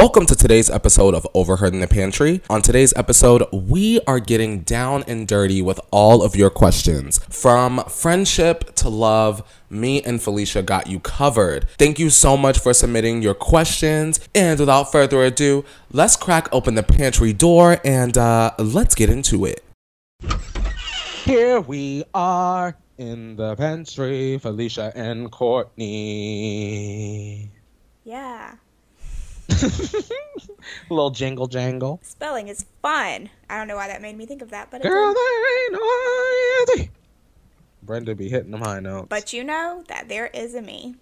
Welcome to today's episode of Overheard in the Pantry. On today's episode, we are getting down and dirty with all of your questions. From friendship to love, me and Felicia got you covered. Thank you so much for submitting your questions. And without further ado, let's crack open the pantry door and uh, let's get into it. Here we are in the pantry, Felicia and Courtney. Yeah. little jingle jangle. Spelling is fun. I don't know why that made me think of that, but Girl, it there ain't no easy. Brenda be hitting them high notes. But you know that there is a me.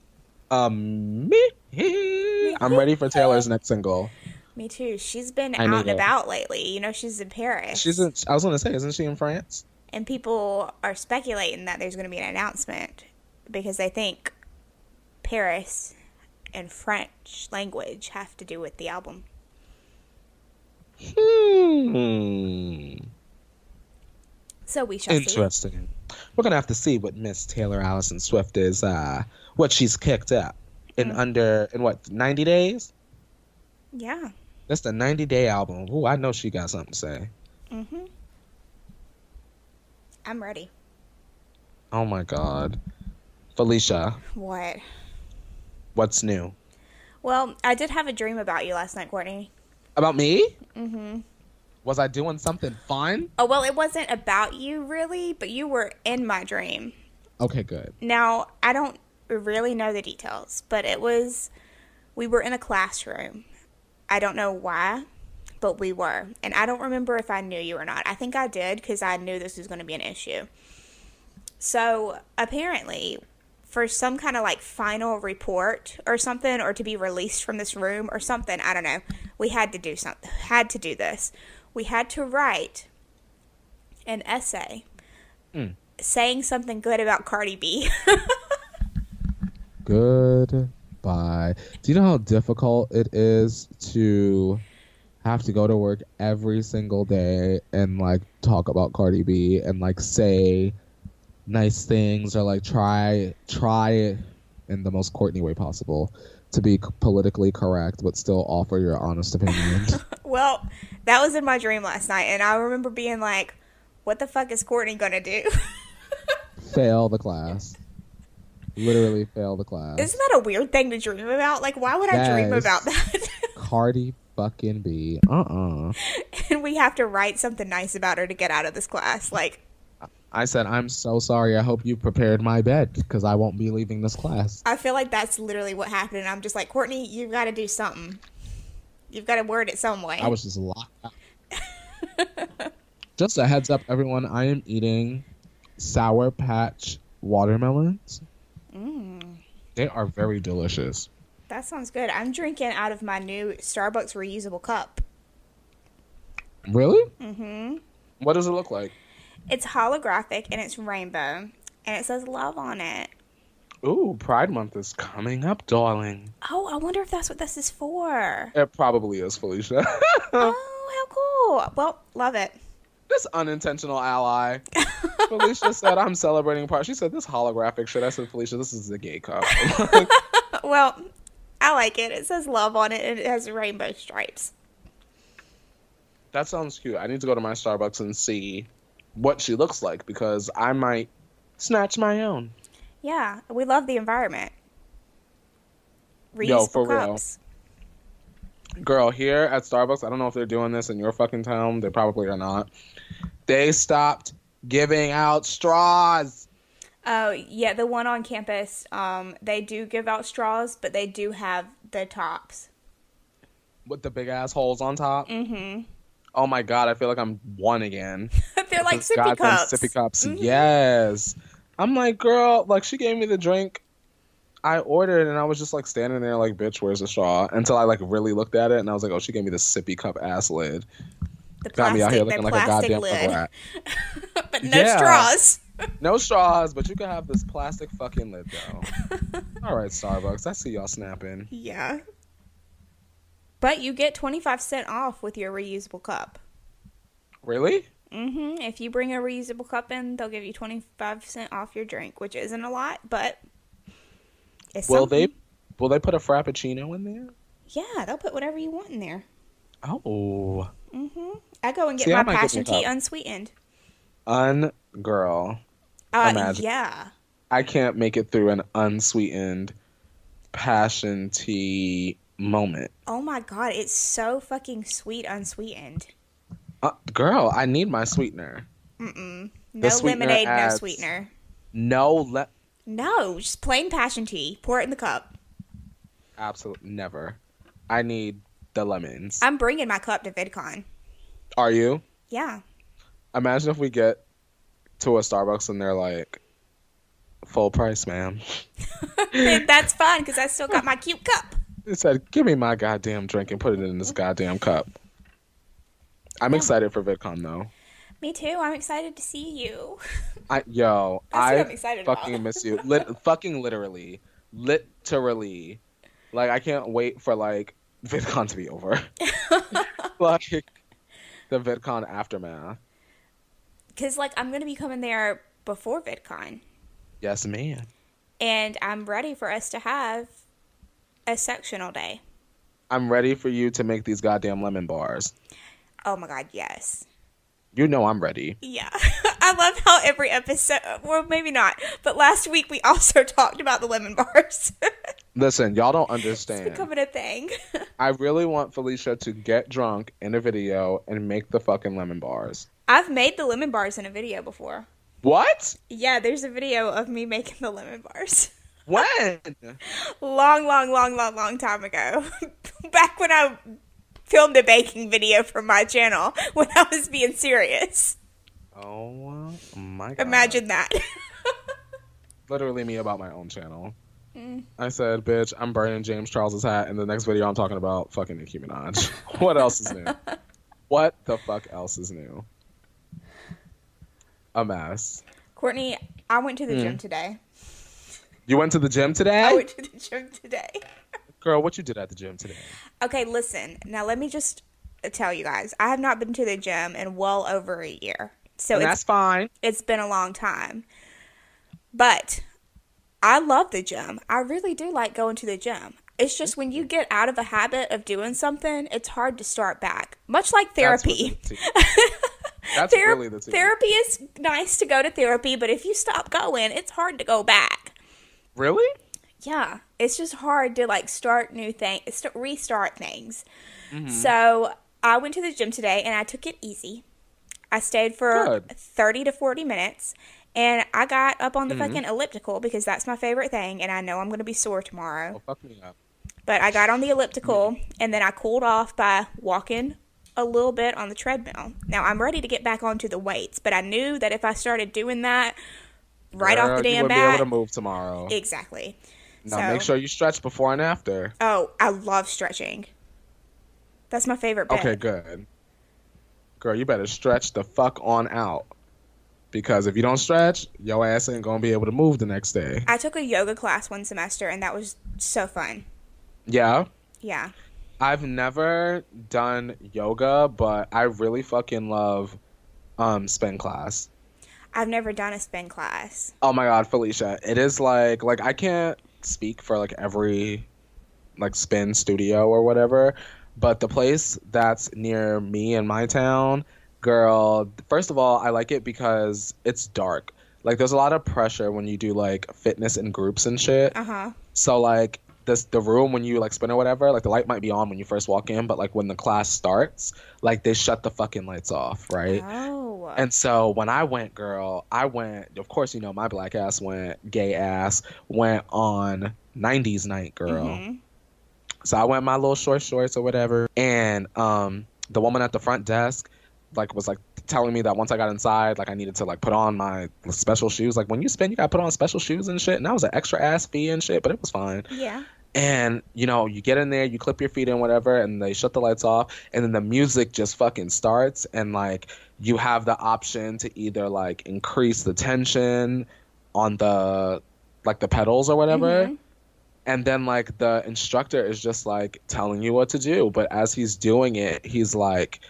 Um, me. I'm ready for Taylor's next single. Me too. She's been I out and about lately. You know, she's in Paris. She's in. I was gonna say, isn't she in France? and people are speculating that there's going to be an announcement because they think Paris and French language have to do with the album. Hmm. So we shall see. Interesting. We're gonna have to see what Miss Taylor Allison Swift is. Uh, what she's kicked up in under in what 90 days? Yeah. That's the 90 day album. Ooh, I know she got something to say. Mm-hmm. I'm ready. Oh my God, Felicia, What? What's new Well, I did have a dream about you last night, Courtney. about me? Mm-hmm. Was I doing something fun? Oh, well, it wasn't about you really, but you were in my dream. Okay, good. Now, I don't really know the details, but it was we were in a classroom. I don't know why, but we were. And I don't remember if I knew you or not. I think I did because I knew this was going to be an issue. So, apparently, for some kind of like final report or something or to be released from this room or something, I don't know. We had to do something. Had to do this. We had to write an essay Mm. saying something good about Cardi B. Goodbye. Do you know how difficult it is to have to go to work every single day and like talk about Cardi B and like say nice things or like try try in the most Courtney way possible to be politically correct but still offer your honest opinion. Well, that was in my dream last night, and I remember being like, "What the fuck is Courtney gonna do?" fail the class. Literally fail the class. Isn't that a weird thing to dream about? Like, why would I dream about that? Cardi fucking B. Uh-uh. and we have to write something nice about her to get out of this class. Like, I said, I'm so sorry. I hope you prepared my bed because I won't be leaving this class. I feel like that's literally what happened. And I'm just like, Courtney, you've got to do something. You've got to word it some way. I was just locked out. just a heads up, everyone. I am eating Sour Patch watermelons. Mm, They are very delicious. that sounds good. I'm drinking out of my new Starbucks reusable cup. Really? Mm hmm. What does it look like? It's holographic and it's rainbow, and it says love on it. Ooh, Pride Month is coming up, darling. Oh, I wonder if that's what this is for. It probably is, Felicia. Oh, how cool. Well, love it. this unintentional ally. Felicia said, I'm celebrating Pride. She said, this holographic shit. I said, Felicia, this is a gay cup. Well, I like it. It says love on it and it has rainbow stripes. That sounds cute. I need to go to my Starbucks and see what she looks like because I might snatch my own. Yeah, we love the environment. Reusable Yo, for real. cups. Girl, here at Starbucks, I don't know if they're doing this in your fucking town. They probably are not. They stopped giving out straws. Oh, yeah, the one on campus, um, they do give out straws, but they do have the tops. with the big ass holes on top. Mm-hmm. Oh my god, I feel like I'm one again. They're like sippy cups. Sippy cups. Mhm. Yes. I'm like, girl, like she gave me the drink. I ordered and I was just like standing there like, bitch, where's the straw? Until I like really looked at it and I was like, oh, she gave me the sippy cup ass lid. The Got me out here looking like a goddamn lid. but no Yeah. straws. No straws, but you can have this plastic fucking lid though. All right, Starbucks. I see y'all snapping. Yeah. But you get 25 cent off with your reusable cup. Really? Mm-hmm. If you bring a reusable cup in, they'll give you twenty five percent off your drink, which isn't a lot, but it's Will something. they will they put a frappuccino in there? Yeah, they'll put whatever you want in there. Oh. Mm-hmm. I go and get See, my passion tea unsweetened. Ungirl. Uh, Imagine. yeah. I can't make it through an unsweetened passion tea moment. Oh my god, it's so fucking sweet unsweetened. Uh, girl, I need my sweetener. Mm-mm. No sweetener lemonade, adds- no sweetener. No, le- No, just plain passion tea. Pour it in the cup. absolutely never. I need the lemons. I'm bringing my cup to VidCon. Are you? Yeah. Imagine if we get to a Starbucks and they're like, full price, ma'am. That's fun because I still got my cute cup. It said, give me my goddamn drink and put it in this goddamn cup. I'm excited for VidCon though. Me too. I'm excited to see you. I yo, I I'm excited about. fucking miss you. Lit, fucking literally, literally. Like I can't wait for like VidCon to be over. like the VidCon aftermath. Because, like, I'm going to be coming there before VidCon. Yes, man. And I'm ready for us to have a sectional day. I'm ready for you to make these goddamn lemon bars. Oh my god, yes. You know I'm ready. Yeah. I love how every episode, well, maybe not, but last week we also talked about the lemon bars. Listen, y'all don't understand. it's becoming a thing. I really want Felicia to get drunk in a video and make the fucking lemon bars. I've made the lemon bars in a video before. What? Yeah, there's a video of me making the lemon bars. When? Long, long, long, long, long time ago. Back when I filmed a baking video for my channel when I was being serious. Oh my god. Imagine that. literally me about my own channel. Mm. I said, bitch, I'm burning James Charles's hat. In the next video, I'm talking about fucking Nicki Minaj. what else is new? What the fuck else is new? A mess. Courtney, I went to the Mm. gym today. You went to the gym today? I went to the gym today. Girl, what you did at the gym today? Okay, listen. Now let me just tell you guys. I have not been to the gym in well over a year. So that's fine. it's been a long time. But I love the gym. I really do like going to the gym. It's just when you get out of a habit of doing something, it's hard to start back. Much like therapy. That's Thera- really the tea. therapy is nice to go to therapy, but if you stop going, it's hard to go back. really? Yeah, it's just hard to like start new things, st- restart things. Mm-hmm. So I went to the gym today and I took it easy. I stayed for Good. 30 to 40 minutes and I got up on the Mm-hmm. fucking elliptical because that's my favorite thing and I know I'm going to be sore tomorrow. Oh, fuck me up. But I got on the elliptical and then I cooled off by walking a little bit on the treadmill. Now I'm ready to get back onto the weights, but I knew that if I started doing that right off Girl, the you damn would be able bat, to move tomorrow. exactly. Now so- make sure you stretch before and after. Oh, I love stretching. That's my favorite bit. Okay, good. Girl, you better stretch the fuck on out. Because if you don't stretch, your ass ain't gonna be able to move the next day. I took a yoga class one semester and that was so fun. Yeah. Yeah. I've never done yoga, but I really fucking love um spin class. I've never done a spin class. Oh my god, Felicia. It is like like I can't speak for like every like spin studio or whatever, but the place that's near me in my town, girl, first of all, I like it because it's dark. Like there's a lot of pressure when you do like fitness in groups and shit. Uh huh. So like this the room when you like spin or whatever, like the light might be on when you first walk in, but like when the class starts, like they shut the fucking lights off, right? Oh. And so when I went, girl, I went. Of course, you know my black ass went, gay ass went on '90s night, girl. Mhm. So I went my little short shorts or whatever, and um, the woman at the front desk, like, was like telling me that once I got inside, like I needed to like put on my special shoes. Like when you spin, you gotta put on special shoes and shit. And that was an extra ass fee and shit, but it was fine. Yeah. And you know, you get in there, you clip your feet in, whatever, and they shut the lights off, and then the music just fucking starts, and like you have the option to either like increase the tension on the like the pedals or whatever, Mhm. and then like the instructor is just like telling you what to do, but as he's doing it, he's like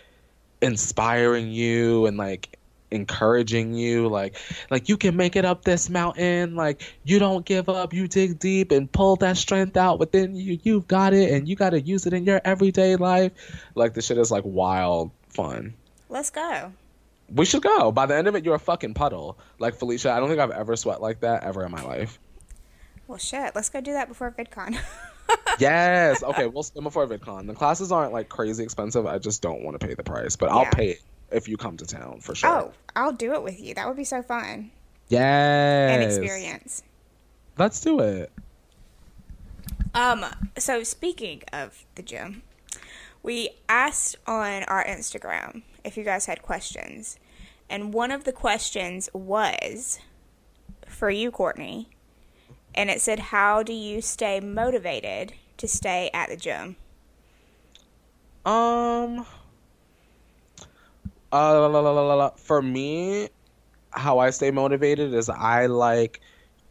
inspiring you and like encouraging you like like you can make it up this mountain like you don't give up you dig deep and pull that strength out within you. You've got it and you got to use it in your everyday life. Like the shit is like wild fun. Let's go. we should go. By the end of it you're a fucking puddle. Like felicia i don't think i've ever sweat like that ever in my life. Well, shit. Let's go do that before VidCon. yes. Okay we'll spend before vidcon. The classes aren't like crazy expensive. I just don't want to pay the price but i'll pay it if you come to town for sure oh, I'll do it with you. That would be so fun. yes An experience. let's do it Um, so speaking of the gym, we asked on our Instagram if you guys had questions. And one of the questions was for you, Courtney. And it said, How do you stay motivated to stay at the gym? Um. Uh, la, la, la, for me, how I stay motivated is I like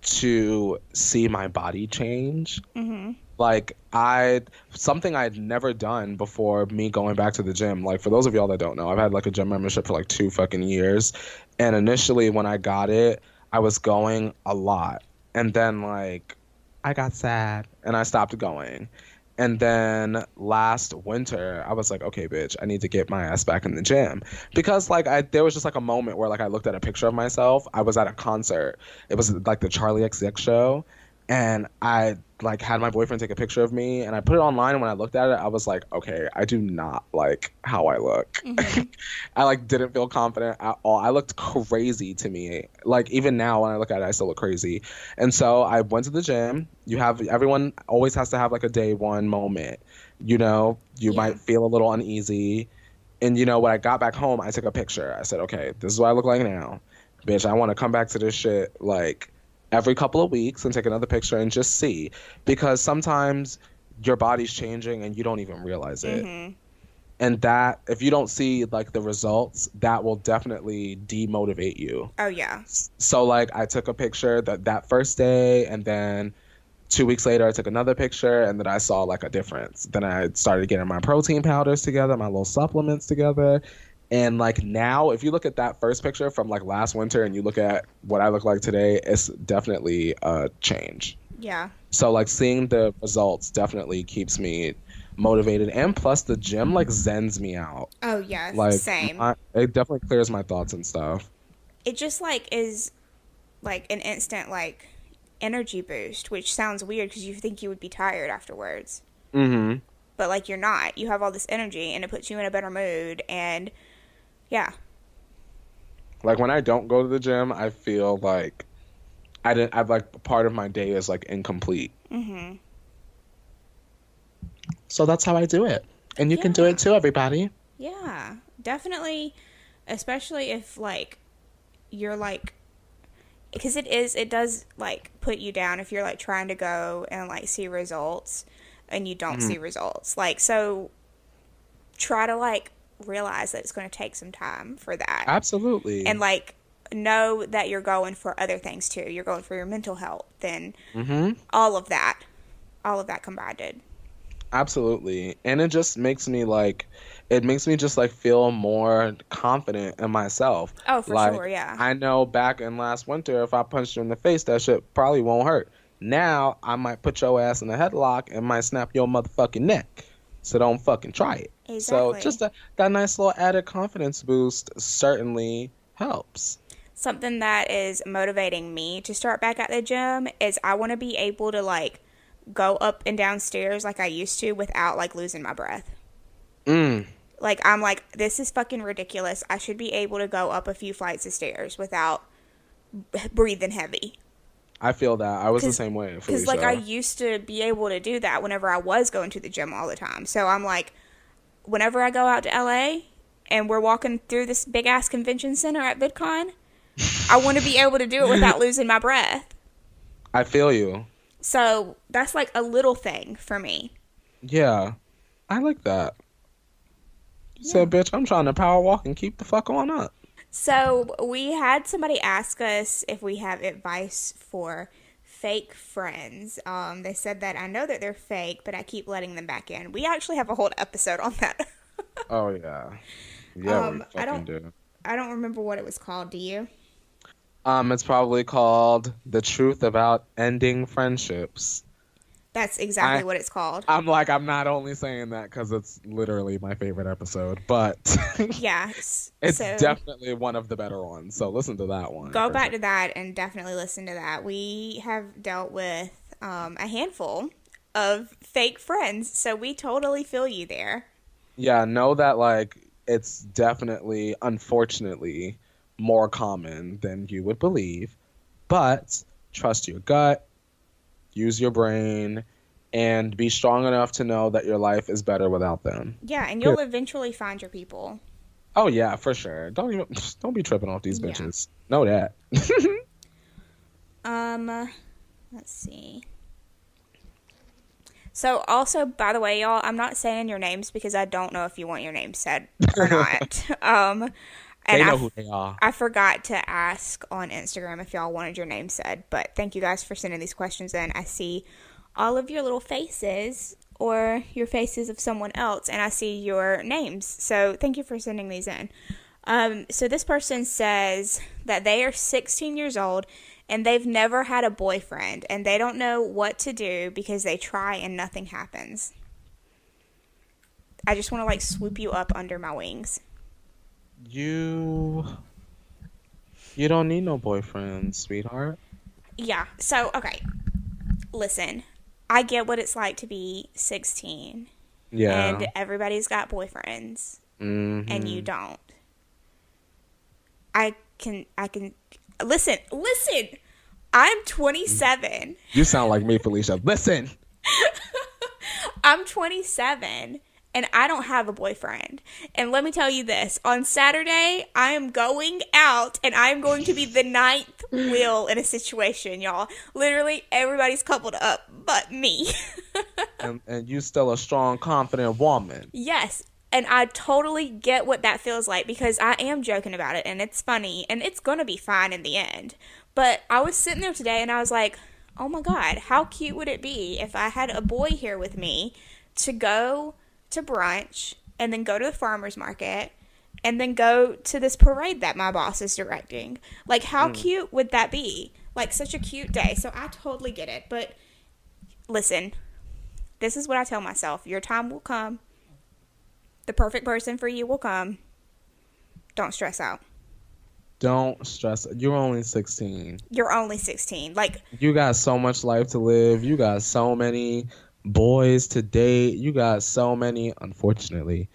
to see my body change. Mm-hmm. Like I something I'd never done before me going back to the gym. Like for those of y'all that don't know, I've had like a gym membership for like two fucking years. And initially when I got it, I was going a lot. And then like I got sad and I stopped going. And then last winter, I was like, okay, bitch, I need to get my ass back in the gym because like I there was just like a moment where like I looked at a picture of myself. I was at a concert. It was like the Charli XCX show, and I like had my boyfriend take a picture of me and I put it online and when I looked at it I was like okay I do not like how I look. Mm-hmm. I like didn't feel confident at all. I looked crazy to me. Like even now when I look at it I still look crazy. And so I went to the gym. You have everyone always has to have like a day one moment. You know you Yeah. might feel a little uneasy. And you know when I got back home I took a picture. I said okay this is what I look like now. Bitch I want to come back to this shit like every couple of weeks and take another picture and just see because sometimes your body's changing and you don't even realize it Mm-hmm. and that if you don't see like the results that will definitely demotivate you Oh, yeah. so like i took a picture that that first day and then two weeks later i took another picture and then i saw like a difference then i started getting my protein powders together my little supplements together and like now if you look at that first picture from like last winter and you look at what i look like today it's definitely a change Yeah. so like seeing the results definitely keeps me motivated and plus the gym like zens me out Oh, yeah. like Same. I, it definitely clears my thoughts and stuff it just like is like an instant like energy boost, which sounds weird because you think you would be tired afterwards. mm-hmm but like you're not. You have all this energy and it puts you in a better mood and yeah. like when i don't go to the gym i feel like i didn't i've like part of my day is like incomplete Mhm. so that's how i do it and you can do it too everybody Yeah. Definitely especially if like you're like because it is it does like put you down if you're like trying to go and like see results and you don't see results. Like so try to like realize that it's going to take some time for that. absolutely and like know that you're going for other things too. You're going for your mental health and mm-hmm all of that, all of that combined. absolutely and it just makes me like it makes me just like feel more confident in myself Oh, for Like, sure, yeah. I know back in last winter, if I punched you in the face, that shit probably won't hurt. Now I might put your ass in a headlock and might snap your motherfucking neck. So don't fucking try it. So just a, that nice little added confidence boost certainly helps. Something that is motivating me to start back at the gym is I want to be able to like go up and down stairs like I used to without like losing my breath. Mm. Like I'm like this is fucking ridiculous. I should be able to go up a few flights of stairs without breathing heavy. I feel that. I was the same way. Because like I used to be able to do that whenever I was going to the gym all the time. So I'm like, whenever I go out to LA and we're walking through this big ass convention center at VidCon, I want to be able to do it without losing my breath. I feel you. So that's like a little thing for me. Yeah. I like that. Said, bitch, I'm trying to power walk and keep the fuck on up. So we had somebody ask us if we have advice for fake friends. Um, they said that I know that they're fake, but I keep letting them back in. We actually have a whole episode on that. Oh, yeah. Yeah, Um, we I don't- do. I don't remember what it was called. Do you? Um, it's probably called "The Truth About Ending Friendships." That's exactly I- what it's called. I'm like, I'm not only saying that because it's literally my favorite episode, but yeah. it's so definitely one of the better ones. So listen to that one. go back sure. to that and definitely listen to that. We have dealt with um, a handful of fake friends, so we totally feel you there. Yeah, know that like it's definitely, unfortunately, more common than you would believe, but trust your gut, use your brain, and be strong enough to know that your life is better without them. Yeah, and you'll eventually find your people. Oh yeah, for sure. Don't even don't be tripping off these Yeah. bitches. Know that. Um, let's see. So, also, by the way, y'all, I'm not saying your names because I don't know if you want your name said or not. um, and they know I, who they are. I forgot to ask on Instagram if y'all wanted your name said, but thank you guys for sending these questions in. I see all of your little faces or your faces of someone else, and I see your names. So, thank you for sending these in. Um, so this person says that they are 16 years old and they've never had a boyfriend and they don't know what to do because they try and nothing happens. I just want to like swoop you up under my wings. You You don't need no boyfriend, sweetheart. Yeah. So, okay. Listen, I get what it's like to be 16 Yeah. and everybody's got boyfriends Mhm. and you don't. I can I can listen, listen. I'm 27. You sound like me, Felicia. Listen. I'm 27 and I don't have a boyfriend. And let me tell you this on Saturday, I am going out and I am going to be the ninth wheel in a situation, y'all. Literally, everybody's coupled up but me. And and you still a strong, confident woman. yes. And I totally get what that feels like because I am joking about it and it's funny and it's going to be fine in the end. But I was sitting there today and I was like, oh my God, how cute would it be if I had a boy here with me to go to brunch and then go to the farmer's market and then go to this parade that my boss is directing? Like, how mm. cute would that be? Like, such a cute day. So I totally get it. But listen, this is what I tell myself your time will come. The perfect person for you will come. Don't stress out. Don't stress. You're only 16. You're only 16. Like, You got so much life to live. You got so many boys to date. You got so many, unfortunately,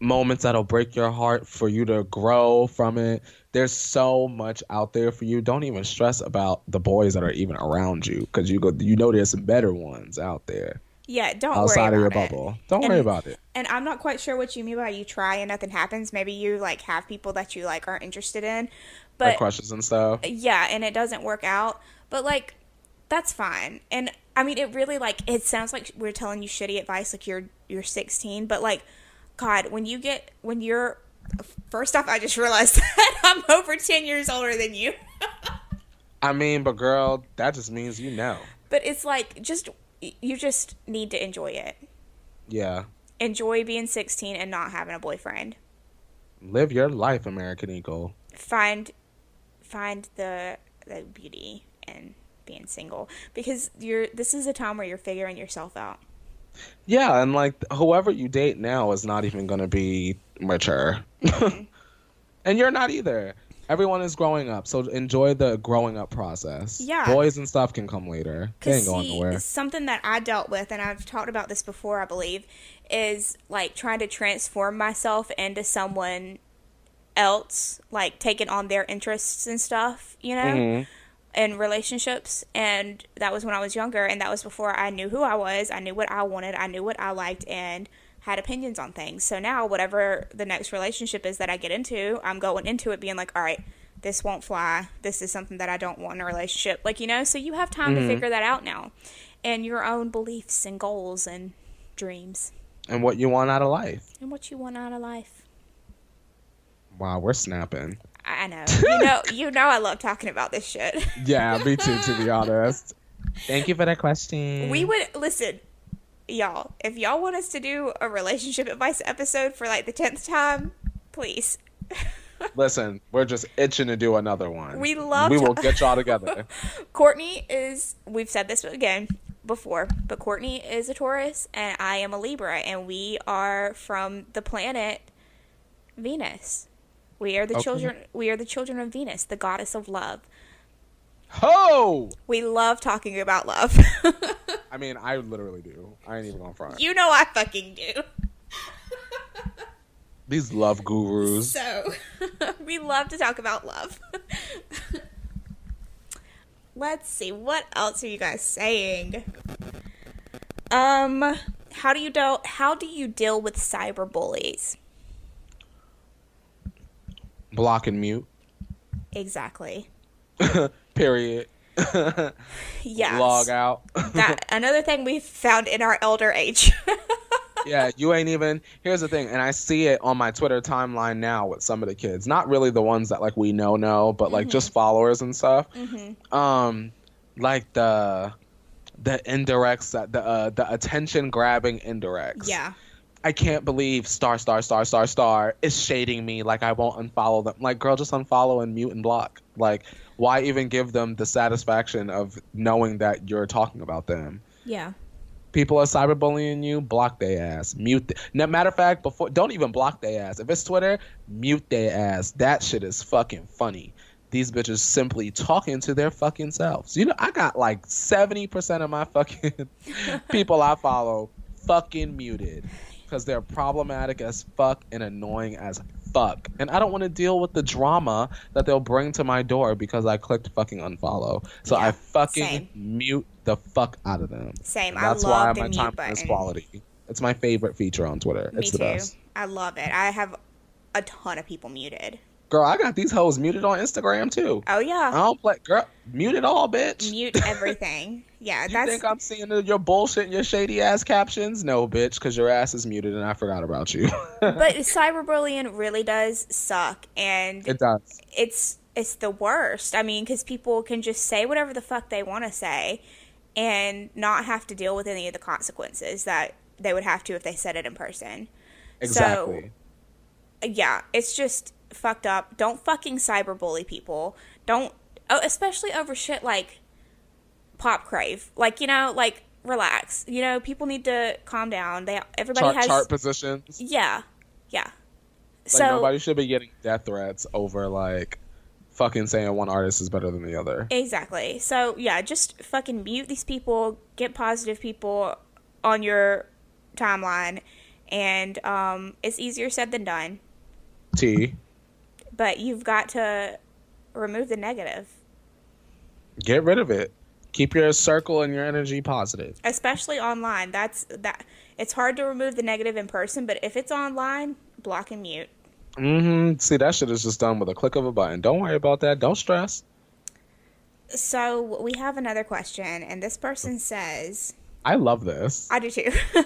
moments that'll break your heart for you to grow from it. There's so much out there for you. Don't even stress about the boys that are even around you because you go, you know, there's some better ones out there yeah, don't outside worry of your about it. bubble. Don't And- worry about it. And I'm not quite sure what you mean by you try and nothing happens. Maybe you like have people that you like aren't interested in, Like crushes and stuff. yeah, and it doesn't work out. But like, that's fine. And I mean, it really like it sounds like we're telling you shitty advice. Like you're you're 16, but like, God, when you get when you're first off, I just realized that I'm over 10 years older than you. I mean, but girl, that just means you know. but it's like just you just need to enjoy it. Yeah. Enjoy being 16 and not having a boyfriend. Live your life, American Eagle. find find the the beauty in being single because you're this is a time where you're figuring yourself out. Yeah, and like whoever you date now is not even gonna be mature. and you're not either. Everyone is growing up, so enjoy the growing up process. Yeah. Boys and stuff can come later. They ain't going see, nowhere. something that I dealt with, and I've talked about this before, I believe, is like trying to transform myself into someone else, like taking on their interests and stuff, you know, Mhm. In relationships. And that was when I was younger, and that was before I knew who I was, I knew what I wanted, I knew what I liked, and had opinions on things. So now, whatever the next relationship is that I get into, I'm going into it being like, all right, this won't fly. This is something that I don't want in a relationship. Like, you know, so you have time to mm-hmm. figure that out now and your own beliefs and goals and dreams And what you want out of life. and what you want out of life. Wow, we're snapping. I I know. You know, you know I love talking about this shit. Yeah, me too, to be honest. Thank you for that question. We would listen, y'all. If y'all want us to do a relationship advice episode for like the tenth time, please. Listen, we're just itching to do another one. We love We will get y'all together. Courtney is, we've said this again before, but Courtney is a Taurus and I am a Libra, and we are from the planet Venus. We are the Okay. children. We are the children of Venus, the goddess of love. Ho! We love talking about love. I mean, I literally do. I ain't even gonna front. you know I fucking do. These love gurus. So, we love to talk about love. Let's see, what else are you guys saying? Um, how do you deal how do you deal with cyber bullies? Block and mute. Exactly. Period. Yes. Log out. that another thing we found in our elder age. yeah, you ain't even. Here's the thing, and I see it on my Twitter timeline now with some of the kids. Not really the ones that like we know know, but like just followers and stuff. Um, like the the indirects that the uh, the attention grabbing indirects. yeah. I can't believe star star star star star is shading me like I won't unfollow them. Like, girl, just unfollow and mute and block. Like, why even give them the satisfaction of knowing that you're talking about them? Yeah. People are cyberbullying you, block their ass. Mute. Th- no matter of fact, before don't even block their ass. If it's Twitter, mute their ass. That shit is fucking funny. These bitches simply talking to their fucking selves. You know, I got like seventy percent of my fucking people I follow fucking muted because they're problematic as fuck and annoying as fuck. And I don't want to deal with the drama that they'll bring to my door because I clicked fucking unfollow. So Yeah, I fucking same. mute the fuck out of them. Same. That's I why love my the time button. is quality. It's my favorite feature on Twitter. Me it's the too. best. I love it. I have a ton of people muted. Girl, I got these hoes muted on Instagram too. Oh yeah. I don't play. Girl, mute it all, bitch. Mute everything. Yeah, you that's think I'm seeing your bullshit and your shady ass captions? No, bitch, because your ass is muted and I forgot about you. but cyberbullying really does suck and it does. it's it's the worst. I mean, because people can just say whatever the fuck they want to say, and not have to deal with any of the consequences that they would have to if they said it in person. Exactly. Yeah, it's just fucked up. Don't fucking cyberbully people. Don't, oh, especially over shit like pop crave. Like you know, like relax. You know, people need to calm down. They everybody chart, has chart positions. yeah, yeah. Like so nobody should be getting death threats over like fucking saying one artist is better than the other. Exactly. So yeah, just fucking mute these people, get positive people on your timeline, and um, it's easier said than done. T. But you've got to remove the negative, Get rid of it. Keep your circle and your energy positive. especially online. That's that. It's hard to remove the negative in person, but if it's online, block and mute. Mm-hmm. See, that shit is just done with a click of a button. Don't worry about that. Don't stress. So we have another question, and this person says. I love this. I do too.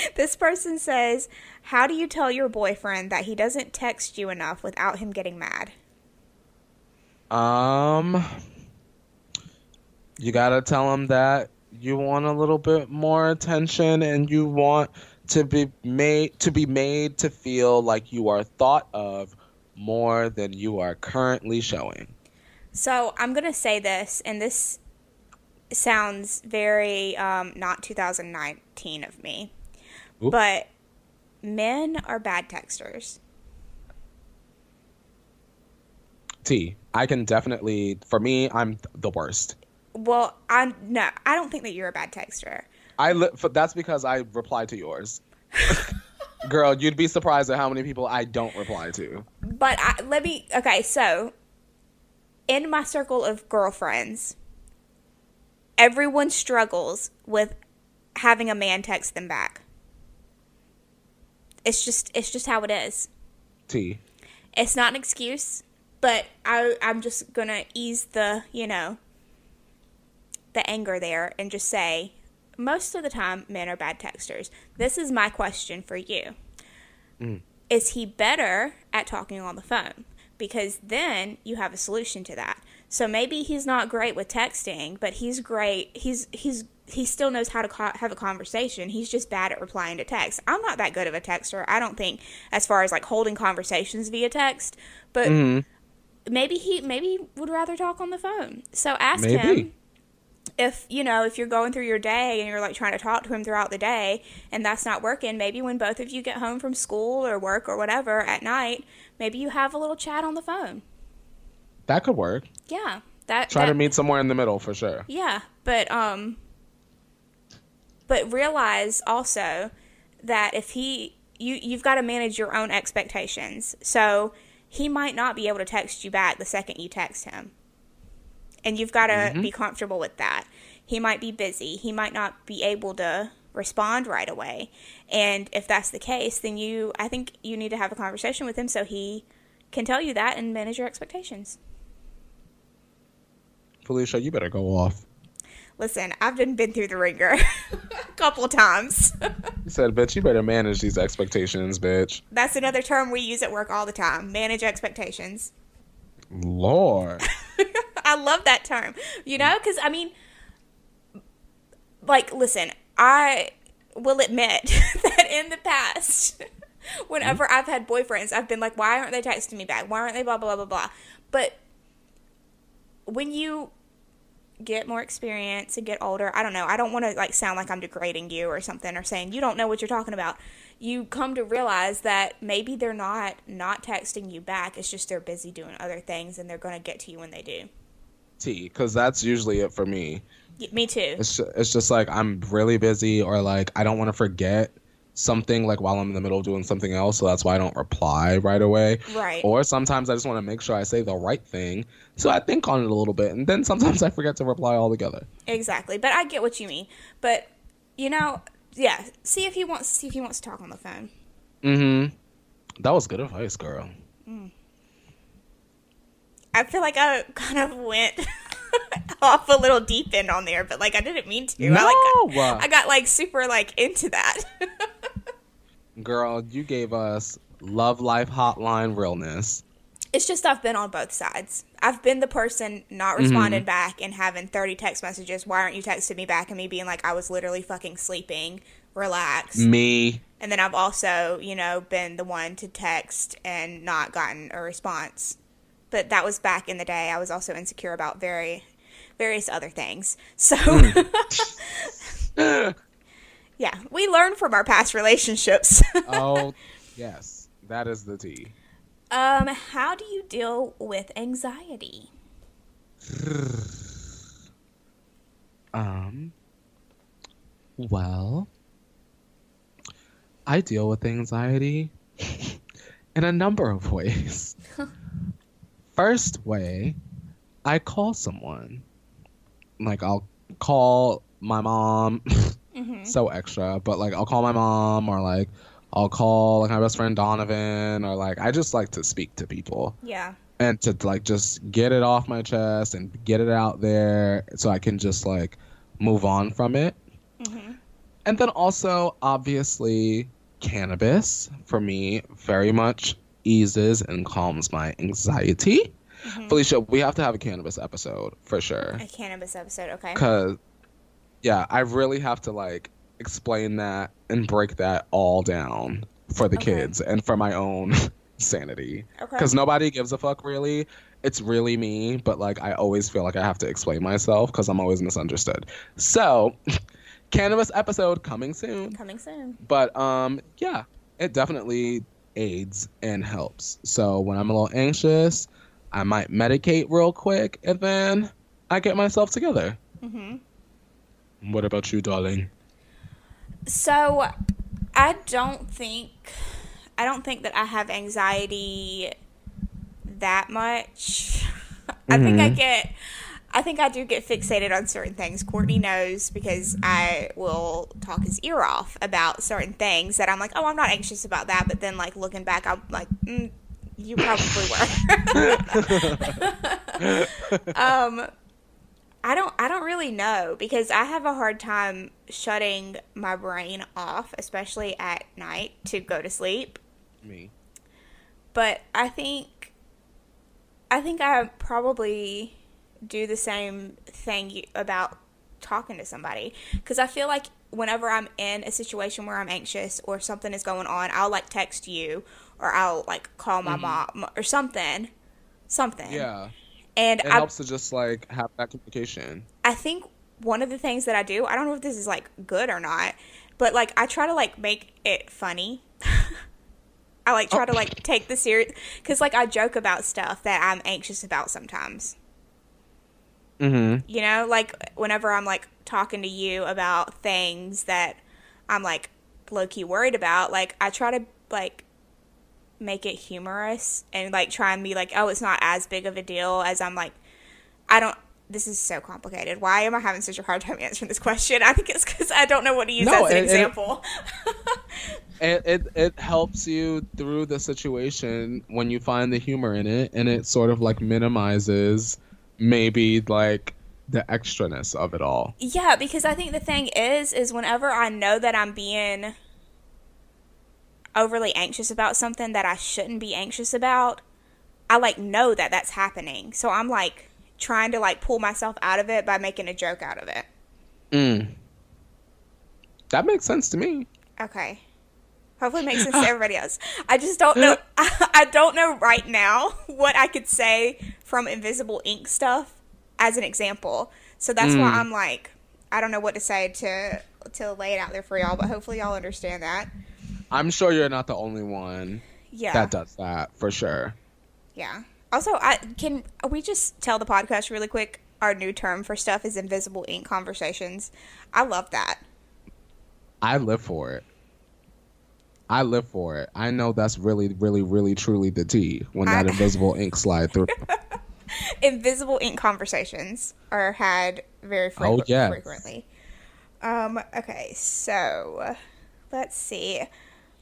this person says, How do you tell your boyfriend that he doesn't text you enough without him getting mad? Um, you gotta tell him that you want a little bit more attention and you want to be made to be made to feel like you are thought of more than you are currently showing. So I'm going to say this, and this sounds very um, not 2019 of me, But men are bad texters. T, I can definitely. For me, I'm the worst. Well, I no, I don't think that you're a bad texter. I li- that's because I reply to yours. Girl, you'd be surprised at how many people I don't reply to. But I, let me okay, so in my circle of girlfriends, everyone struggles with having a man text them back. It's just it's just how it is. T. It's not an excuse, but I I'm just going to ease the, you know, the anger there and just say most of the time men are bad texters. This is my question for you. Mm. Is he better at talking on the phone? Because then you have a solution to that. So maybe he's not great with texting, but he's great. He's he's he still knows how to co- have a conversation. He's just bad at replying to text. I'm not that good of a texter. I don't think as far as like holding conversations via text, but maybe he maybe he would rather talk on the phone. So ask Maybe. him if you know if you're going through your day and you're like trying to talk to him throughout the day and that's not working maybe when both of you get home from school or work or whatever at night maybe you have a little chat on the phone That could work. yeah that Try that, to meet somewhere in the middle for sure. yeah but um but realize also that if he you you've got to manage your own expectations. So he might not be able to text you back the second you text him. And you've got to mm-hmm. be comfortable with that. He might be busy. He might not be able to respond right away. And if that's the case then you i think you need to have a conversation with him so he can tell you that and manage your expectations. Felicia, you better go off. Listen i've been been through the ringer a couple times He said, bitch, you better manage these expectations, bitch. that's another term we use at work all the time manage expectations Lord. I love that term. You know, because I mean, like, listen, I will admit that in the past, whenever mm-hmm. I've had boyfriends, I've been like, why aren't they texting me back? Why aren't they blah, blah, blah, blah, blah. But when you get more experience and get older, I don't know, I don't want to, like, sound like I'm degrading you or something or saying you don't know what you're talking about. You come to realize that maybe they're not not texting you back. It's just they're busy doing other things and they're going to get to you when they do. T, because that's usually it for me. Me too. It's it's just like I'm really busy or like I don't want to forget something like while I'm in the middle of doing something else, so that's why I don't reply right away. Right. Or sometimes I just want to make sure I say the right thing, so I think on it a little bit, and then sometimes I forget to reply altogether. Exactly, but I get what you mean. But you know, yeah. See if he wants. See if he wants to talk on the phone. Mm-hmm. That was good advice, girl. I feel like I kind of went off a little deep end on there, but like I didn't mean to. I like No! I got like super like into that. Girl, you gave us love life hotline realness. it's just I've been on both sides. I've been the person not mm-hmm. responding back and having 30 text messages. Why aren't you texting me back? And me being like, I was literally fucking sleeping. Relax. Me. And then I've also, you know, been the one to text and not gotten a response. But that was back in the day. I was also insecure about very various other things. So Yeah, we learn from our past relationships. oh, yes. That is the tea. um, how do you deal with anxiety? Um, well, I deal with anxiety in a number of ways. First way, I call someone. Like, I'll call my mom. Mm-hmm. so extra, but like, I'll call my mom or like, I'll call like my best friend Donovan or like, I just like to speak to people Yeah. and to like just get it off my chest and get it out there so I can just like move on from it. Mm-hmm. And then also, obviously, cannabis for me very much eases and calms my anxiety. Felicia, we have to have a cannabis episode for sure. A cannabis episode, okay. Cause yeah, I really have to like explain that and break that all down for the Okay. kids and for my own sanity. Okay. Because nobody gives a fuck really. It's really me, but like I always feel like I have to explain myself because I'm always misunderstood. So, cannabis episode coming soon. Coming soon. But um, yeah, it definitely aids and helps. So when I'm a little anxious, I might medicate real quick, and then I get myself together. Mhm. What about you, darling? So, I don't think I don't think that I have anxiety that much. I think I get I think I do get fixated on certain things. Courtney knows because I will talk his ear off about certain things that I'm like, "Oh, I'm not anxious about that," but then like looking back, I'm like, mm, "You probably were." um I don't I don't really know because I have a hard time shutting my brain off, especially at night to go to sleep. Me. But I think I think I probably do the same thing about talking to somebody because I feel like whenever I'm in a situation where I'm anxious or something is going on, I'll like text you or I'll like call my mm-hmm. mom or something, something. Yeah. And It I, helps to just like have that communication. I think one of the things that I do, I don't know if this is like good or not, but like I try to like make it funny. I like try oh. to like take the serious because like I joke about stuff that I'm anxious about sometimes. Mm-hmm. You know, like whenever I'm like talking to you about things that I'm like low key worried about, like I try to like make it humorous and like try and be like, oh, it's not as big of a deal as I'm like, I don't. This is so complicated. Why am I having such a hard time answering this question? I think it's because I don't know what to use No, as an it- example. It, it it helps you through the situation when you find the humor in it, and it sort of like minimizes maybe like the extraness of it all. Yeah, because I think the thing is, is whenever I know that I'm being overly anxious about something that I shouldn't be anxious about, I like know that that's happening. So I'm like trying to like pull myself out of it by making a joke out of it. Mm. That makes sense to me. Okay. Hopefully it makes sense to everybody else. I just don't know. I don't know right now what I could say from Invisible Ink stuff as an example. So that's why hmm. I'm like, I don't know what to say to to lay it out there for y'all. But hopefully y'all understand that. I'm sure you're not the only one Yeah. that does that for sure. Yeah. Also, I can we just tell the podcast really quick. Our new term for stuff is invisible ink conversations. I love that. I live for it. I live for it. I know that's really, really, really, truly the tea when that I- invisible ink slide through. invisible ink conversations are had very frequ- Oh, yes. frequently. Um, okay, so let's see.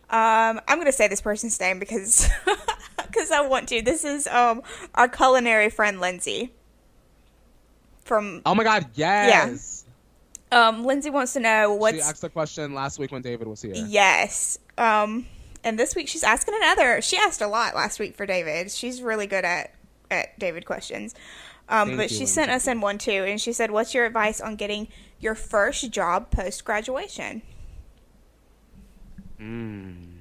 Um, I'm gonna say this person's name because because I want to. This is um our culinary friend Lindsay. From Oh my god, yes. um, Lindsay wants to know what. She asked the question last week when David was here. yes. Um, and this week she's asking another. She asked a lot last week for David. She's really good at at David questions. Um, but you, she sent us in one too, and she said, "What's your advice on getting your first job post graduation?" Mm.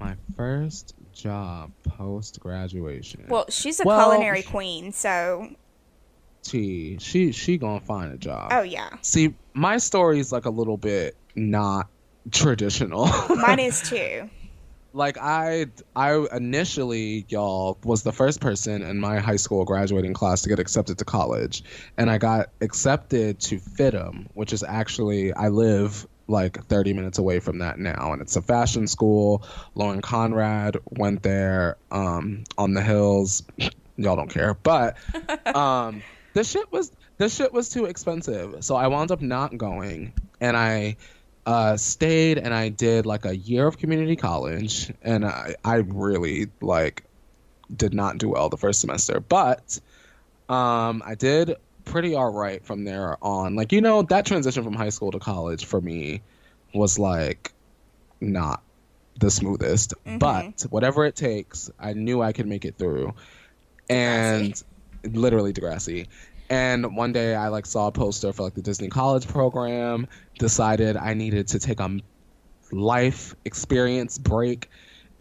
My first job post graduation. Well, she's a Well- culinary queen, so T, she she gonna find a job. oh yeah, See, my story is like a little bit not traditional. mine is too. like I I initially y'all was the first person in my high school graduating class to get accepted to college. And I got accepted to FIDM which is actually I live like 30 minutes away from that now. And it's a fashion school. Lauren Conrad went there um on the hills. Y'all don't care. But um the shit was the shit was too expensive. So I wound up not going. And I uh, stayed and I did like a year of community college, and I, I really like did not do well the first semester, but um, I did pretty all right from there on. Like you know that transition from high school to college for me was like not the smoothest, but whatever it takes, I knew I could make it through, and literally Degrassi. And one day I like saw a poster for like the Disney College program, decided I needed to take a life experience break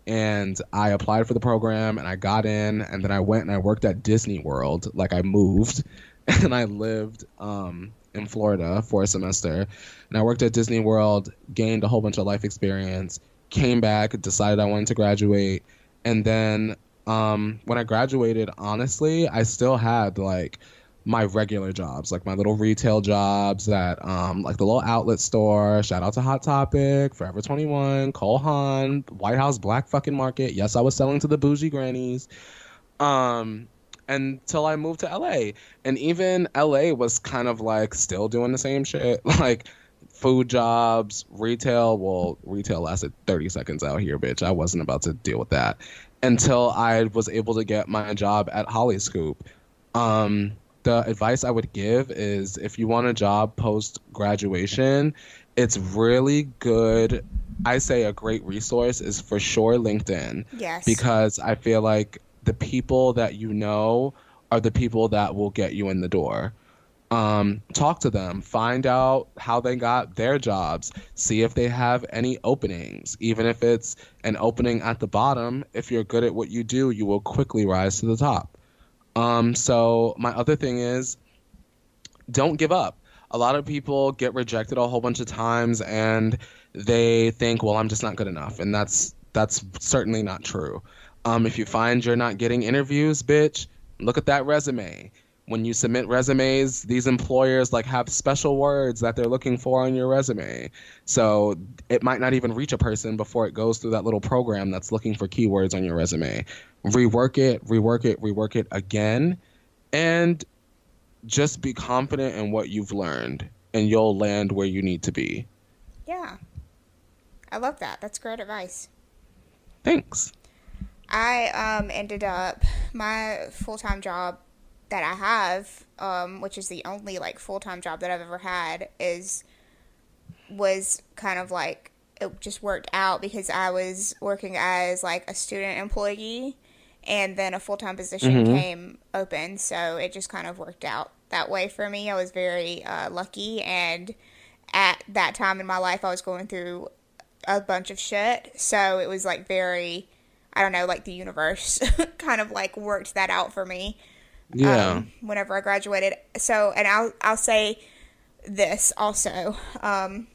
and I applied for the program and I got in and then I went and I worked at Disney World. Like I moved and I lived um in Florida for a semester. And I worked at Disney World gained a whole bunch of life experience came back decided I wanted to graduate and then um when I graduated honestly I still had like my regular jobs, like my little retail jobs that, um, like the little outlet store. Shout out to Hot Topic, Forever 21, Cole Haan, White House Black fucking Market. Yes, I was selling to the bougie grannies. Um, until I moved to LA. And even LA was kind of like still doing the same shit. Like food jobs, retail. Well, retail lasted 30 seconds out here, bitch. I wasn't about to deal with that until I was able to get my job at Hollyscoop. Um, the advice I would give is if you want a job post graduation, it's really good. I say a great resource is for sure LinkedIn Yes. because I feel like the people that you know are the people that will get you in the door. Um, talk to them, find out how they got their jobs, see if they have any openings. Even if it's an opening at the bottom, if you're good at what you do, you will quickly rise to the top. Um, so, my other thing is don't give up. A lot of people get rejected a whole bunch of times and they think, well, I'm just not good enough. And that's that's certainly not true. Um, if you find you're not getting interviews, bitch, look at that resume when you submit resumes, these employers like have special words that they're looking for on your resume. So it might not even reach a person before it goes through that little program that's looking for keywords on your resume. Rework it, rework it, rework it again, and just be confident in what you've learned, and you'll land where you need to be. Yeah. I love that. That's great advice. Thanks. I um ended up my full time job that I have, um, which is the only like full time job that I've ever had, is was kind of like it just worked out because I was working as like a student employee and then a full time position mm-hmm. came open. So it just kind of worked out that way for me. I was very uh, lucky. And at that time in my life, I was going through a bunch of shit. So it was like very, I don't know, like the universe kind of like worked that out for me. Yeah. Um, whenever I graduated. So, and I'll I'll say this also, um,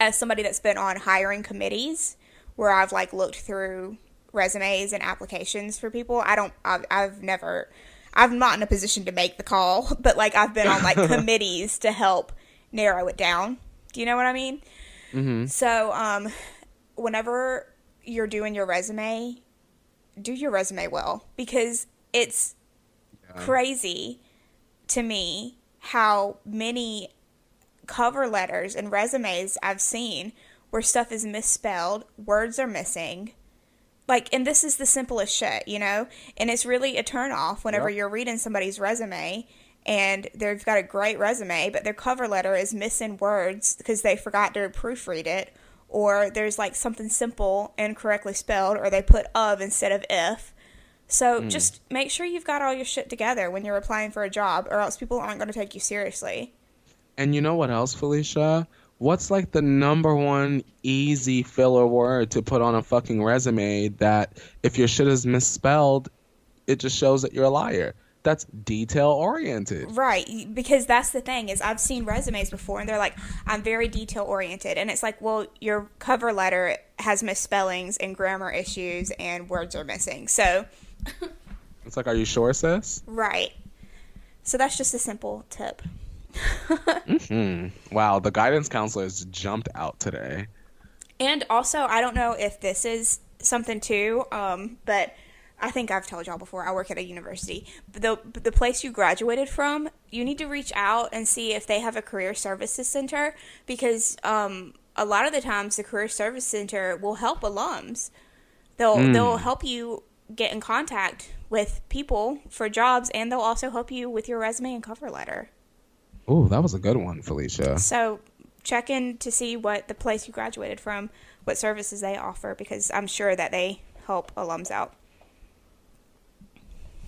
as somebody that's been on hiring committees where I've like looked through resumes and applications for people. I don't. I've, I've never. I'm not in a position to make the call, but like I've been on like committees to help narrow it down. Do you know what I mean? Mm-hmm. So, um, whenever you're doing your resume, do your resume well because it's crazy to me how many cover letters and resumes I've seen where stuff is misspelled, words are missing. Like, and this is the simplest shit, you know? And it's really a turnoff whenever yep. you're reading somebody's resume and they've got a great resume, but their cover letter is missing words because they forgot to proofread it, or there's like something simple and incorrectly spelled, or they put of instead of if. So mm. just make sure you've got all your shit together when you're applying for a job, or else people aren't going to take you seriously. And you know what else, Felicia? What's like the number one easy filler word to put on a fucking resume that if your shit is misspelled, it just shows that you're a liar? that's detail oriented. Right, because that's the thing is I've seen resumes before and they're like I'm very detail oriented and it's like, well, your cover letter has misspellings and grammar issues and words are missing. So it's like, are you sure, sis? Right. So that's just a simple tip. Mm-hmm. Wow, the guidance counselors jumped out today. And also, I don't know if this is something too, um, but I think I've told y'all before. I work at a university. The the place you graduated from, you need to reach out and see if they have a career services center because um, a lot of the times the career service center will help alums. They'll mm. they'll help you get in contact with people for jobs, and they'll also help you with your resume and cover letter. Oh, that was a good one, Felicia. So check in to see what the place you graduated from, what services they offer, because I'm sure that they help alums out.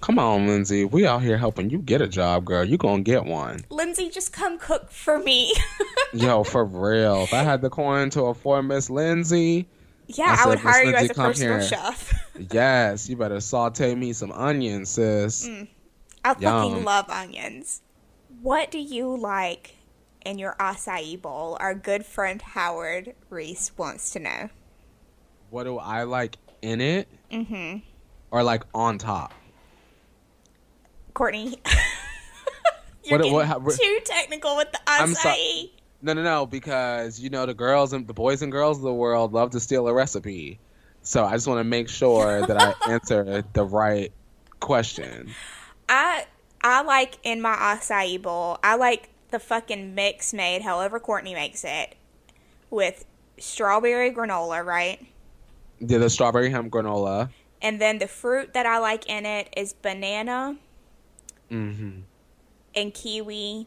Come on, Lindsay. We out here helping you get a job, girl. You gonna get one. Lindsay, just come cook for me. Yo, for real. If I had the coin to afford Miss Lindsay, yeah, I, I would hire you as a personal here. chef. yes, you better saute me some onions, sis. Mm, I Yum. fucking love onions. What do you like in your acai bowl? Our good friend Howard Reese wants to know. What do I like in it? Mm-hmm. Or like on top? Courtney. You're what, what, how, too technical with the acai. No, no, no, because you know the girls and the boys and girls of the world love to steal a recipe. So I just want to make sure that I answer the right question. I I like in my acai bowl. I like the fucking mix made however Courtney makes it with strawberry granola, right? Yeah, the strawberry hemp granola. And then the fruit that I like in it is banana mm-hmm. and kiwi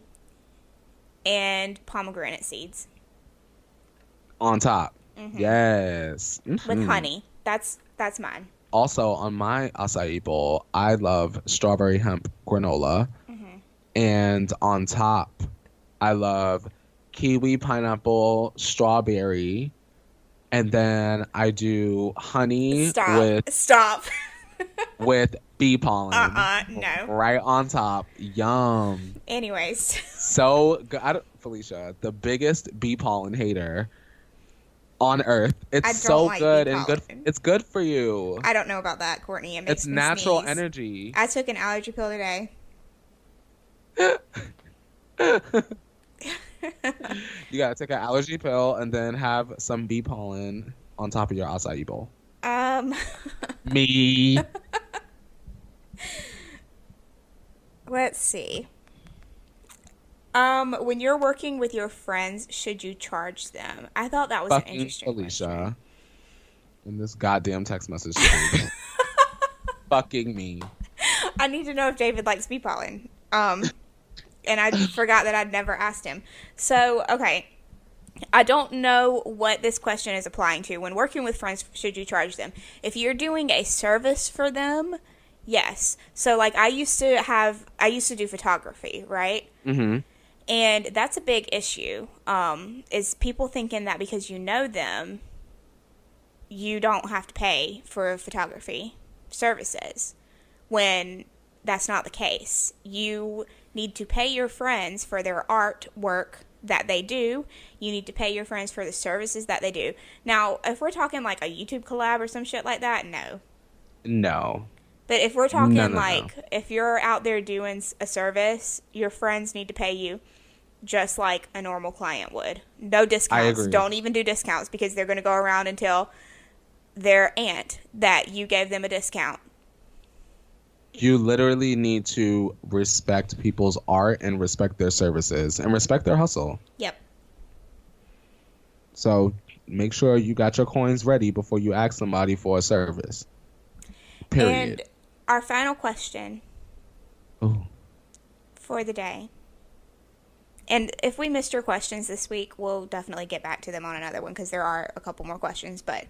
and pomegranate seeds. On top. Mm-hmm. Yes. Mm-hmm. With honey. That's that's mine. Also on my acai bowl, I love strawberry hemp granola. Mm-hmm. And on top, I love kiwi, pineapple, strawberry. And then I do honey Stop. with Stop. with bee pollen. Uh-uh, no. Right on top. Yum. Anyways, So good. Felicia, the biggest bee pollen hater on earth. It's so like good and good. It's good for you. I don't know about that, Courtney. It It's natural sneeze. energy. I took an allergy pill today. You gotta take an allergy pill and then have some bee pollen on top of your acai bowl. Um, Me. let's see. Um, when you're working with your friends, should you charge them? I thought that was an fucking interesting Felicia. question. In this goddamn text message. fucking me. I need to know if David likes bee pollen. Um, and I forgot that I'd never asked him. So, okay. I don't know what this question is applying to. When working with friends, should you charge them? If you're doing a service for them, yes. So, like, I used to have, I used to do photography, right? Mm-hmm. And that's a big issue. Um, is people thinking that because you know them, you don't have to pay for photography services when that's not the case. You need to pay your friends for their artwork that they do. You need to pay your friends for the services that they do. Now, if we're talking like a YouTube collab or some shit like that, no. No. But if we're talking No, no, no. like if you're out there doing a service, your friends need to pay you just like a normal client would. No discounts. Don't even do discounts because they're going to go around and tell their aunt that you gave them a discount. You literally need to respect people's art and respect their services and respect their hustle. Yep. So make sure you got your coins ready before you ask somebody for a service. Period. And our final question Ooh. for the day. And if we missed your questions this week, we'll definitely get back to them on another one because there are a couple more questions. But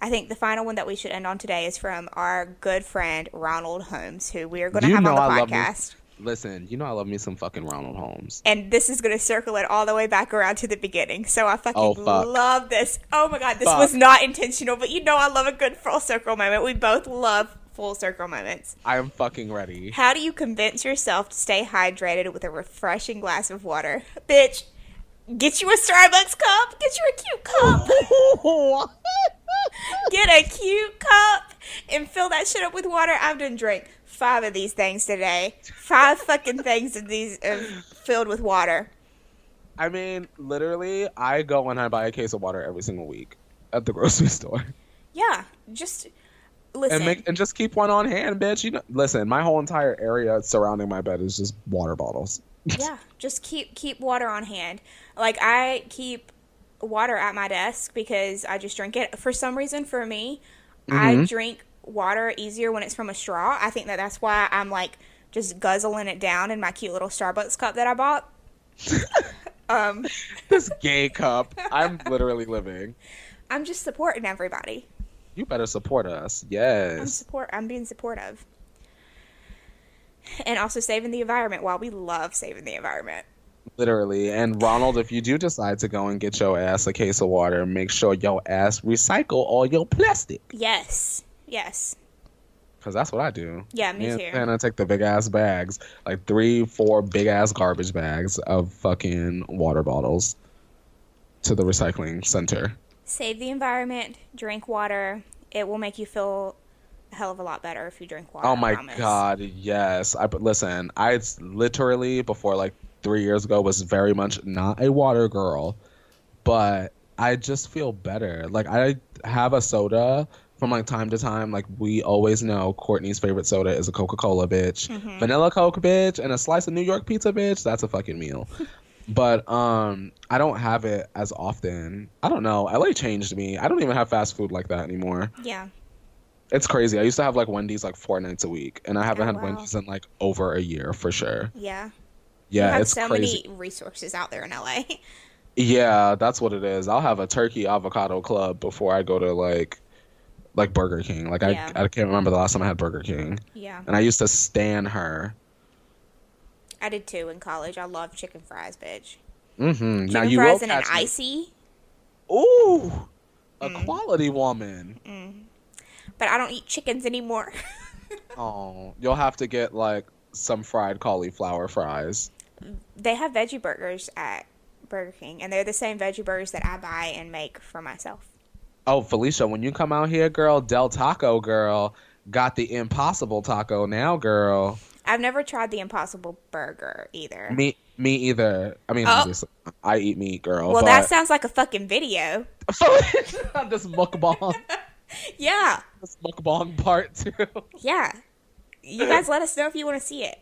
I think the final one that we should end on today is from our good friend Ronald Holmes, who we are going to have on the I podcast. Listen, you know I love me some fucking Ronald Holmes. And this is going to circle it all the way back around to the beginning. So I fucking Oh, fuck. love this. Oh my god, this Fuck. was not intentional, but you know I love a good full circle moment. We both love full circle moments. I am fucking ready. How do you convince yourself to stay hydrated with a refreshing glass of water? Bitch, get you a Starbucks cup. Get you a cute cup. Get a cute cup and fill that shit up with water. I've done drank five of these things today. Five fucking things of these uh, filled with water. I mean, literally, I go and I buy a case of water every single week at the grocery store. Yeah, just listen. And make and just keep one on hand, bitch. You know listen, my whole entire area surrounding my bed is just water bottles. yeah, just keep keep water on hand. Like I keep water at my desk because I just drink it. For some reason, for me, I Mhm. drink water easier when it's from a straw. I think that that's why I'm like just guzzling it down in my cute little Starbucks cup that I bought. um, this gay cup. I'm literally living. I'm just supporting everybody. You better support us. I'm Yes. support. I'm being supportive, and also saving the environment. While we love saving the environment. Literally. And Ronald, if you do decide to go and get your ass a case of water, make sure your ass recycle all your plastic. Yes. Yes. Cause that's what I do. Yeah, me and too. And I take the big ass bags, like three, four big ass garbage bags of fucking water bottles to the recycling center. Save the environment. Drink water. It will make you feel a hell of a lot better if you drink water. Oh my god, yes. I but listen, I literally before like three years ago was very much not a water girl, but I just feel better. Like I have a soda from like time to time. Like we always know, Courtney's favorite soda is a Coca Cola, bitch, Mm-hmm. vanilla Coke, bitch, and a slice of New York pizza, bitch. That's a fucking meal. but um, I don't have it as often. I don't know. LA changed me. I don't even have fast food like that anymore. Yeah. It's crazy. I used to have like Wendy's like four nights a week, and I haven't Oh, had wow. Wendy's in like over a year for sure. Yeah. Yeah, it's so crazy. many resources out there in LA. Yeah, that's what it is. I'll have a turkey avocado club before I go to like like Burger King. Like Yeah. I I can't remember the last time I had Burger King, yeah. and I used to stand her. I did too in college. I love chicken fries, bitch. Mm-hmm. Chicken Now you fries will and an catch me- icy, Ooh, a Mm. quality woman. but I don't eat chickens anymore. Oh, you'll have to get like some fried cauliflower fries. they have veggie burgers at Burger King, and they're the same veggie burgers that I buy and make for myself. Oh, Felicia, when you come out here, girl, Del Taco, girl, got the impossible taco now, girl. I've never tried the Impossible Burger either. Me, me either. I mean, Oh. obviously, I eat meat, girl. well, but that sounds like a fucking video. this mukbang, Yeah, this mukbang part two. yeah. You guys let us know if you want to see it.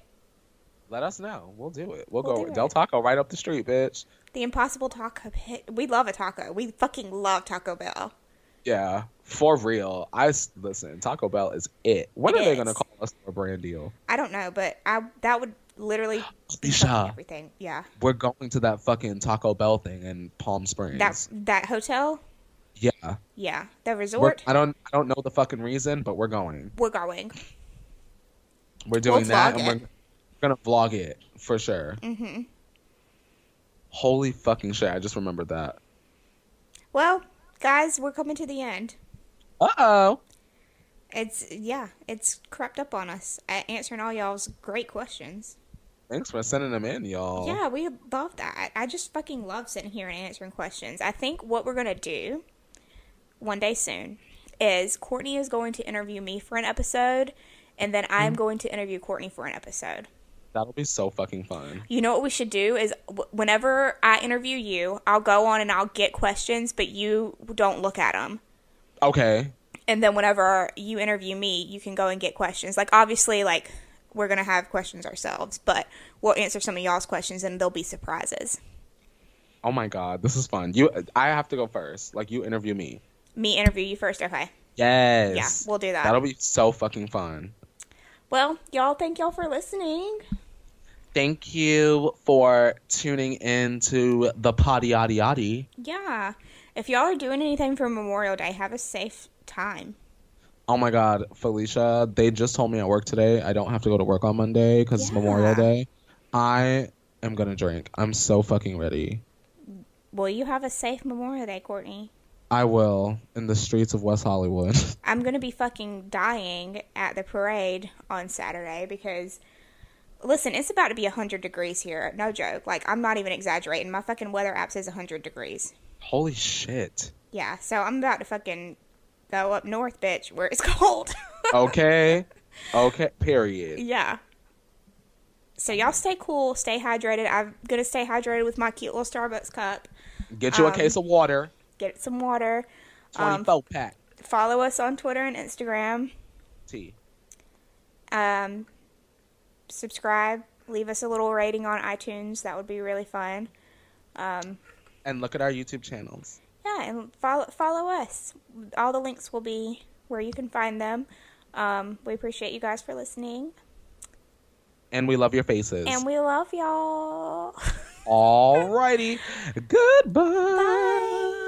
Let us know. We'll do it. We'll, We'll go Del. Taco right up the street, bitch. The Impossible Taco Pit. We love a taco. We fucking love Taco Bell. Yeah, for real. I listen. Taco Bell is it. When It are they gonna call us for a brand deal? I don't know, but I that would literally Alicia, everything. Yeah. we're going to that fucking Taco Bell thing in Palm Springs. That that hotel. yeah. Yeah. The We're, resort. I don't. I don't know the fucking reason, but we're going. We're going. We're doing We'll that, and we're it. gonna vlog it for sure. hmm Holy fucking shit! I just remembered that. Well, guys, we're coming to the end. Uh oh. It's yeah, it's crept up on us at answering all y'all's great questions. Thanks for sending them in, y'all. Yeah, we love that. I just fucking love sitting here and answering questions. I think what we're gonna do one day soon is Courtney is going to interview me for an episode, and then I'm going to interview Courtney for an episode. That'll be so fucking fun. You know what we should do is whenever I interview you, I'll go on and I'll get questions, but you don't look at them. Okay. And then whenever you interview me, you can go and get questions. Like obviously, like we're gonna have questions ourselves, but we'll answer some of y'all's questions, and there'll be surprises. Oh my god, this is fun. You, I have to go first. Like you interview me. Me interview you first, okay? Yes. Yeah, we'll do that. That'll be so fucking fun. Well, y'all, thank y'all for listening. Thank you for tuning in to the potty yaddy yaddy. Yeah, if y'all are doing anything for Memorial Day, have a safe time. Oh my god, Felicia, they just told me at work today I don't have to go to work on Monday because it's Memorial Day. I am gonna drink. I'm so fucking ready. Will you have a safe Memorial Day, Courtney? I will in the streets of West Hollywood. I'm gonna be fucking dying at the parade on Saturday because listen, it's about to be hundred degrees here. No joke. Like I'm not even exaggerating. My fucking weather app says hundred degrees. Holy shit. Yeah, so I'm about to fucking go up north, bitch, where it's cold. Okay. okay. Period. yeah. So y'all stay cool, stay hydrated. I'm gonna stay hydrated with my cute little Starbucks cup. Get you a Um, case of water. Get some water. Um, 24 pack. Follow us on Twitter and Instagram. Tea. Um, subscribe. Leave us a little rating on iTunes. That would be really fun. Um, And look at our YouTube channels. yeah, and follow follow us. All the links will be where you can find them. Um, we appreciate you guys for listening, And we love your faces. and we love y'all. Alrighty. Goodbye. Bye.